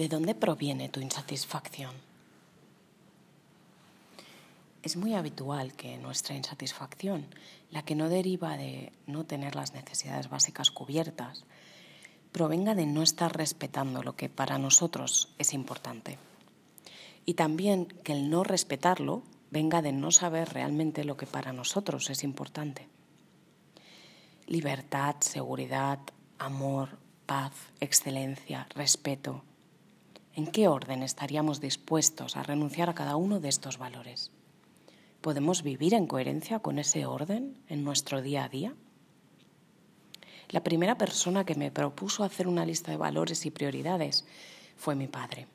¿De dónde proviene tu insatisfacción? Es muy habitual que nuestra insatisfacción, la que no deriva de no tener las necesidades básicas cubiertas, provenga de no estar respetando lo que para nosotros es importante. Y también que el no respetarlo venga de no saber realmente lo que para nosotros es importante. Libertad, seguridad, amor, paz, excelencia, respeto, ¿En qué orden estaríamos dispuestos a renunciar a cada uno de estos valores? ¿Podemos vivir en coherencia con ese orden en nuestro día a día? La primera persona que me propuso hacer una lista de valores y prioridades fue mi padre.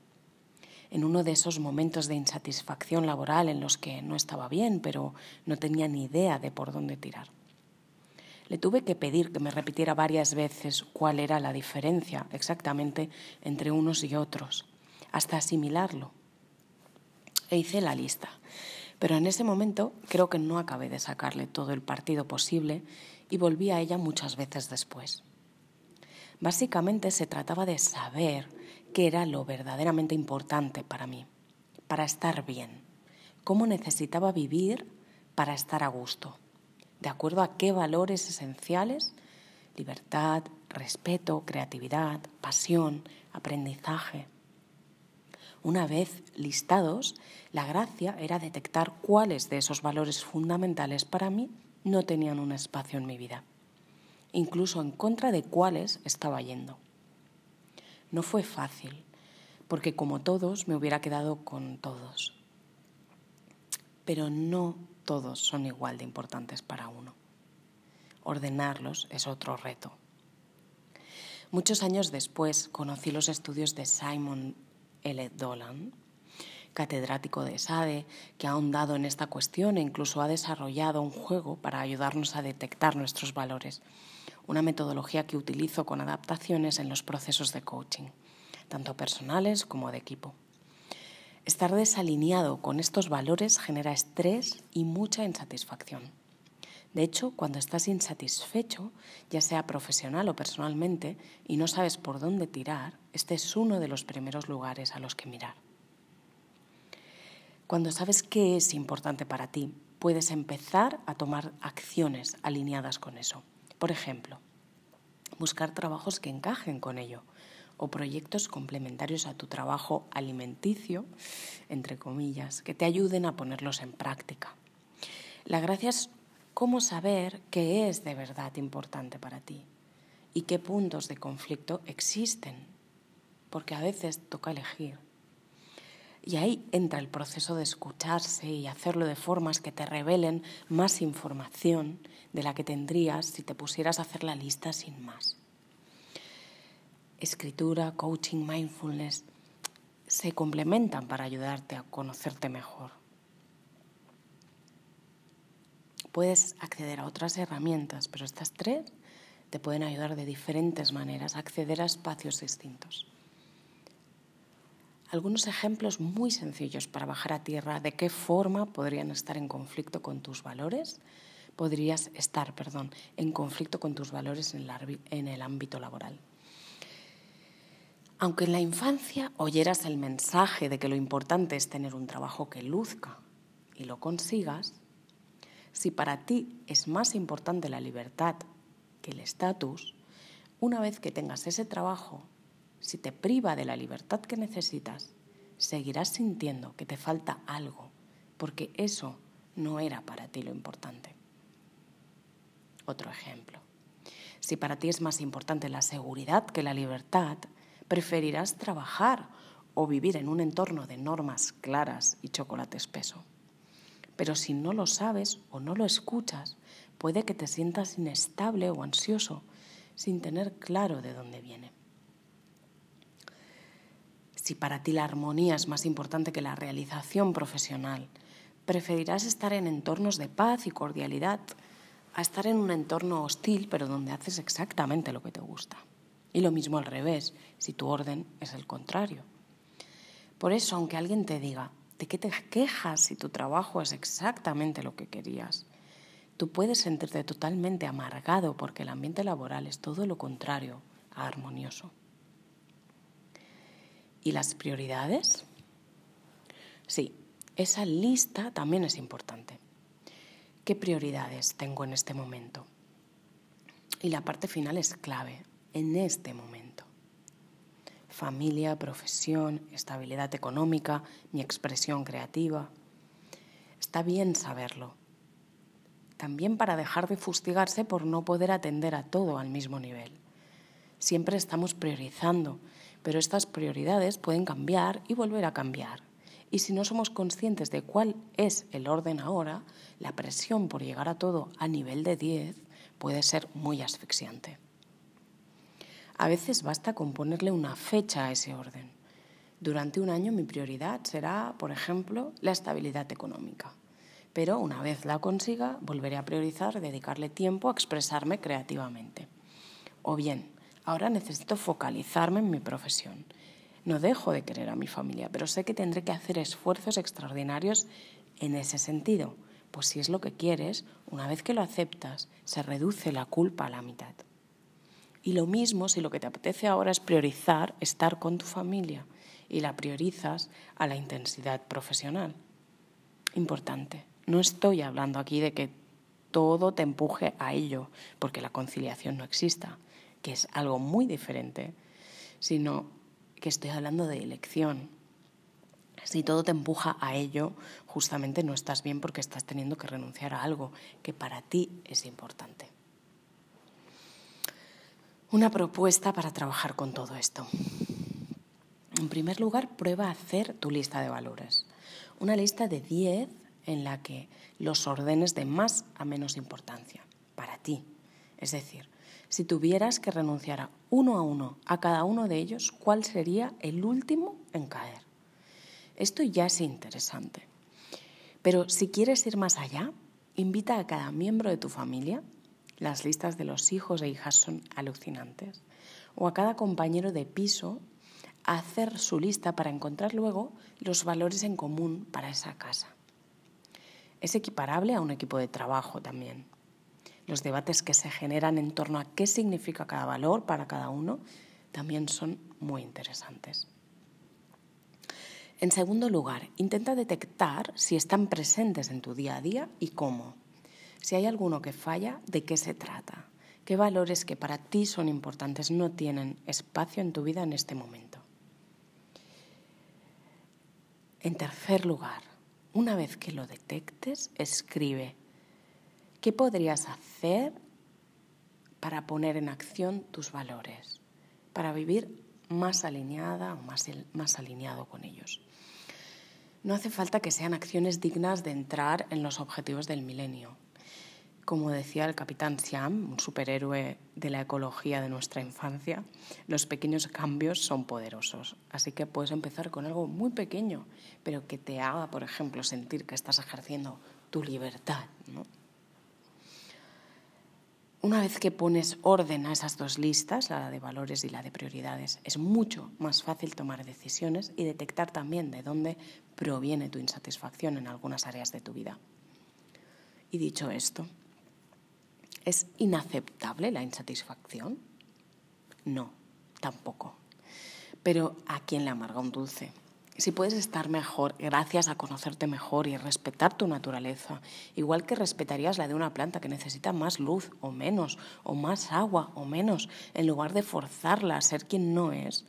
En uno de esos momentos de insatisfacción laboral en los que no estaba bien, pero no tenía ni idea de por dónde tirar. Le tuve que pedir que me repitiera varias veces cuál era la diferencia exactamente entre unos y otros, hasta asimilarlo. E hice la lista. Pero en ese momento creo que no acabé de sacarle todo el partido posible y volví a ella muchas veces después. Básicamente se trataba de saber qué era lo verdaderamente importante para mí, para estar bien, cómo necesitaba vivir para estar a gusto de acuerdo a qué valores esenciales, libertad, respeto, creatividad, pasión, aprendizaje. Una vez listados, la gracia era detectar cuáles de esos valores fundamentales para mí no tenían un espacio en mi vida, incluso en contra de cuáles estaba yendo. No fue fácil, porque como todos me hubiera quedado con todos. Pero no todos son igual de importantes para uno. Ordenarlos es otro reto. Muchos años después conocí los estudios de Simon L. Dolan, catedrático de SADE, que ha ahondado en esta cuestión e incluso ha desarrollado un juego para ayudarnos a detectar nuestros valores, una metodología que utilizo con adaptaciones en los procesos de coaching, tanto personales como de equipo. Estar desalineado con estos valores genera estrés y mucha insatisfacción. De hecho, cuando estás insatisfecho, ya sea profesional o personalmente, y no sabes por dónde tirar, este es uno de los primeros lugares a los que mirar. Cuando sabes qué es importante para ti, puedes empezar a tomar acciones alineadas con eso. Por ejemplo, buscar trabajos que encajen con ello o proyectos complementarios a tu trabajo alimenticio, entre comillas, que te ayuden a ponerlos en práctica. La gracia es cómo saber qué es de verdad importante para ti y qué puntos de conflicto existen, porque a veces toca elegir. Y ahí entra el proceso de escucharse y hacerlo de formas que te revelen más información de la que tendrías si te pusieras a hacer la lista sin más escritura, coaching, mindfulness, se complementan para ayudarte a conocerte mejor. Puedes acceder a otras herramientas, pero estas tres te pueden ayudar de diferentes maneras a acceder a espacios distintos. Algunos ejemplos muy sencillos para bajar a tierra de qué forma podrían estar en conflicto con tus valores, podrías estar, perdón, en conflicto con tus valores en el ámbito laboral. Aunque en la infancia oyeras el mensaje de que lo importante es tener un trabajo que luzca y lo consigas, si para ti es más importante la libertad que el estatus, una vez que tengas ese trabajo, si te priva de la libertad que necesitas, seguirás sintiendo que te falta algo, porque eso no era para ti lo importante. Otro ejemplo. Si para ti es más importante la seguridad que la libertad, preferirás trabajar o vivir en un entorno de normas claras y chocolate espeso. Pero si no lo sabes o no lo escuchas, puede que te sientas inestable o ansioso sin tener claro de dónde viene. Si para ti la armonía es más importante que la realización profesional, preferirás estar en entornos de paz y cordialidad a estar en un entorno hostil pero donde haces exactamente lo que te gusta. Y lo mismo al revés, si tu orden es el contrario. Por eso, aunque alguien te diga, ¿de qué te quejas si tu trabajo es exactamente lo que querías? Tú puedes sentirte totalmente amargado porque el ambiente laboral es todo lo contrario a armonioso. ¿Y las prioridades? Sí, esa lista también es importante. ¿Qué prioridades tengo en este momento? Y la parte final es clave, en este momento. Familia, profesión, estabilidad económica, mi expresión creativa. Está bien saberlo. También para dejar de fustigarse por no poder atender a todo al mismo nivel. Siempre estamos priorizando, pero estas prioridades pueden cambiar y volver a cambiar. Y si no somos conscientes de cuál es el orden ahora, la presión por llegar a todo a nivel de 10 puede ser muy asfixiante. A veces basta con ponerle una fecha a ese orden. Durante un año mi prioridad será, por ejemplo, la estabilidad económica. Pero una vez la consiga, volveré a priorizar dedicarle tiempo a expresarme creativamente. O bien, ahora necesito focalizarme en mi profesión no dejo de querer a mi familia, pero sé que tendré que hacer esfuerzos extraordinarios en ese sentido, pues si es lo que quieres, una vez que lo aceptas, se reduce la culpa a la mitad. Y lo mismo si lo que te apetece ahora es priorizar estar con tu familia y la priorizas a la intensidad profesional. Importante, no estoy hablando aquí de que todo te empuje a ello, porque la conciliación no exista, que es algo muy diferente, sino que estoy hablando de elección. Si todo te empuja a ello, justamente no estás bien porque estás teniendo que renunciar a algo que para ti es importante. Una propuesta para trabajar con todo esto. En primer lugar, prueba a hacer tu lista de valores. Una lista de 10 en la que los ordenes de más a menos importancia para ti. Es decir, si tuvieras que renunciar a uno a uno a cada uno de ellos, ¿cuál sería el último en caer? Esto ya es interesante. Pero si quieres ir más allá, invita a cada miembro de tu familia, las listas de los hijos e hijas son alucinantes, o a cada compañero de piso hacer su lista para encontrar luego los valores en común para esa casa. Es equiparable a un equipo de trabajo también los debates que se generan en torno a qué significa cada valor para cada uno también son muy interesantes. En segundo lugar, intenta detectar si están presentes en tu día a día y cómo. Si hay alguno que falla, ¿de qué se trata? ¿Qué valores que para ti son importantes no tienen espacio en tu vida en este momento? En tercer lugar, una vez que lo detectes, escribe ¿Qué podrías hacer para poner en acción tus valores, para vivir más alineada o más, más alineado con ellos? No hace falta que sean acciones dignas de entrar en los objetivos del milenio. Como decía el capitán Siam, un superhéroe de la ecología de nuestra infancia, los pequeños cambios son poderosos. Así que puedes empezar con algo muy pequeño, pero que te haga, por ejemplo, sentir que estás ejerciendo tu libertad. Una vez que pones orden a esas dos listas, la de valores y la de prioridades, es mucho más fácil tomar decisiones y detectar también de dónde proviene tu insatisfacción en algunas áreas de tu vida. Y dicho esto, ¿es inaceptable la insatisfacción? No, tampoco. Pero ¿a quién le amarga un dulce? si puedes estar mejor gracias a conocerte mejor y respetar tu naturaleza, igual que respetarías la de una planta que necesita más luz o menos, o más agua o menos, en lugar de forzarla a ser quien no es,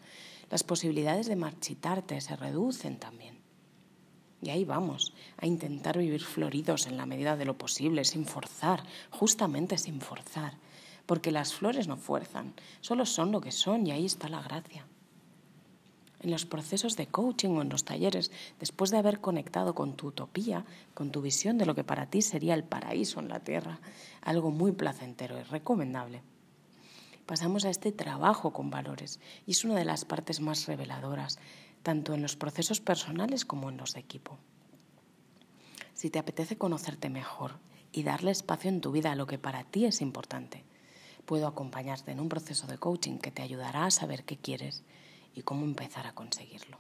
las posibilidades de marchitarte se reducen también. Y ahí vamos, a intentar vivir floridos en la medida de lo posible, sin forzar, justamente sin forzar, porque las flores no fuerzan, solo son lo que son y ahí está la gracia en los procesos de coaching o en los talleres, después de haber conectado con tu utopía, con tu visión de lo que para ti sería el paraíso en la tierra, algo muy placentero y recomendable. Pasamos a este trabajo con valores y es una de las partes más reveladoras, tanto en los procesos personales como en los de equipo. Si te apetece conocerte mejor y darle espacio en tu vida a lo que para ti es importante, puedo acompañarte en un proceso de coaching que te ayudará a saber qué quieres y cómo empezar a conseguirlo.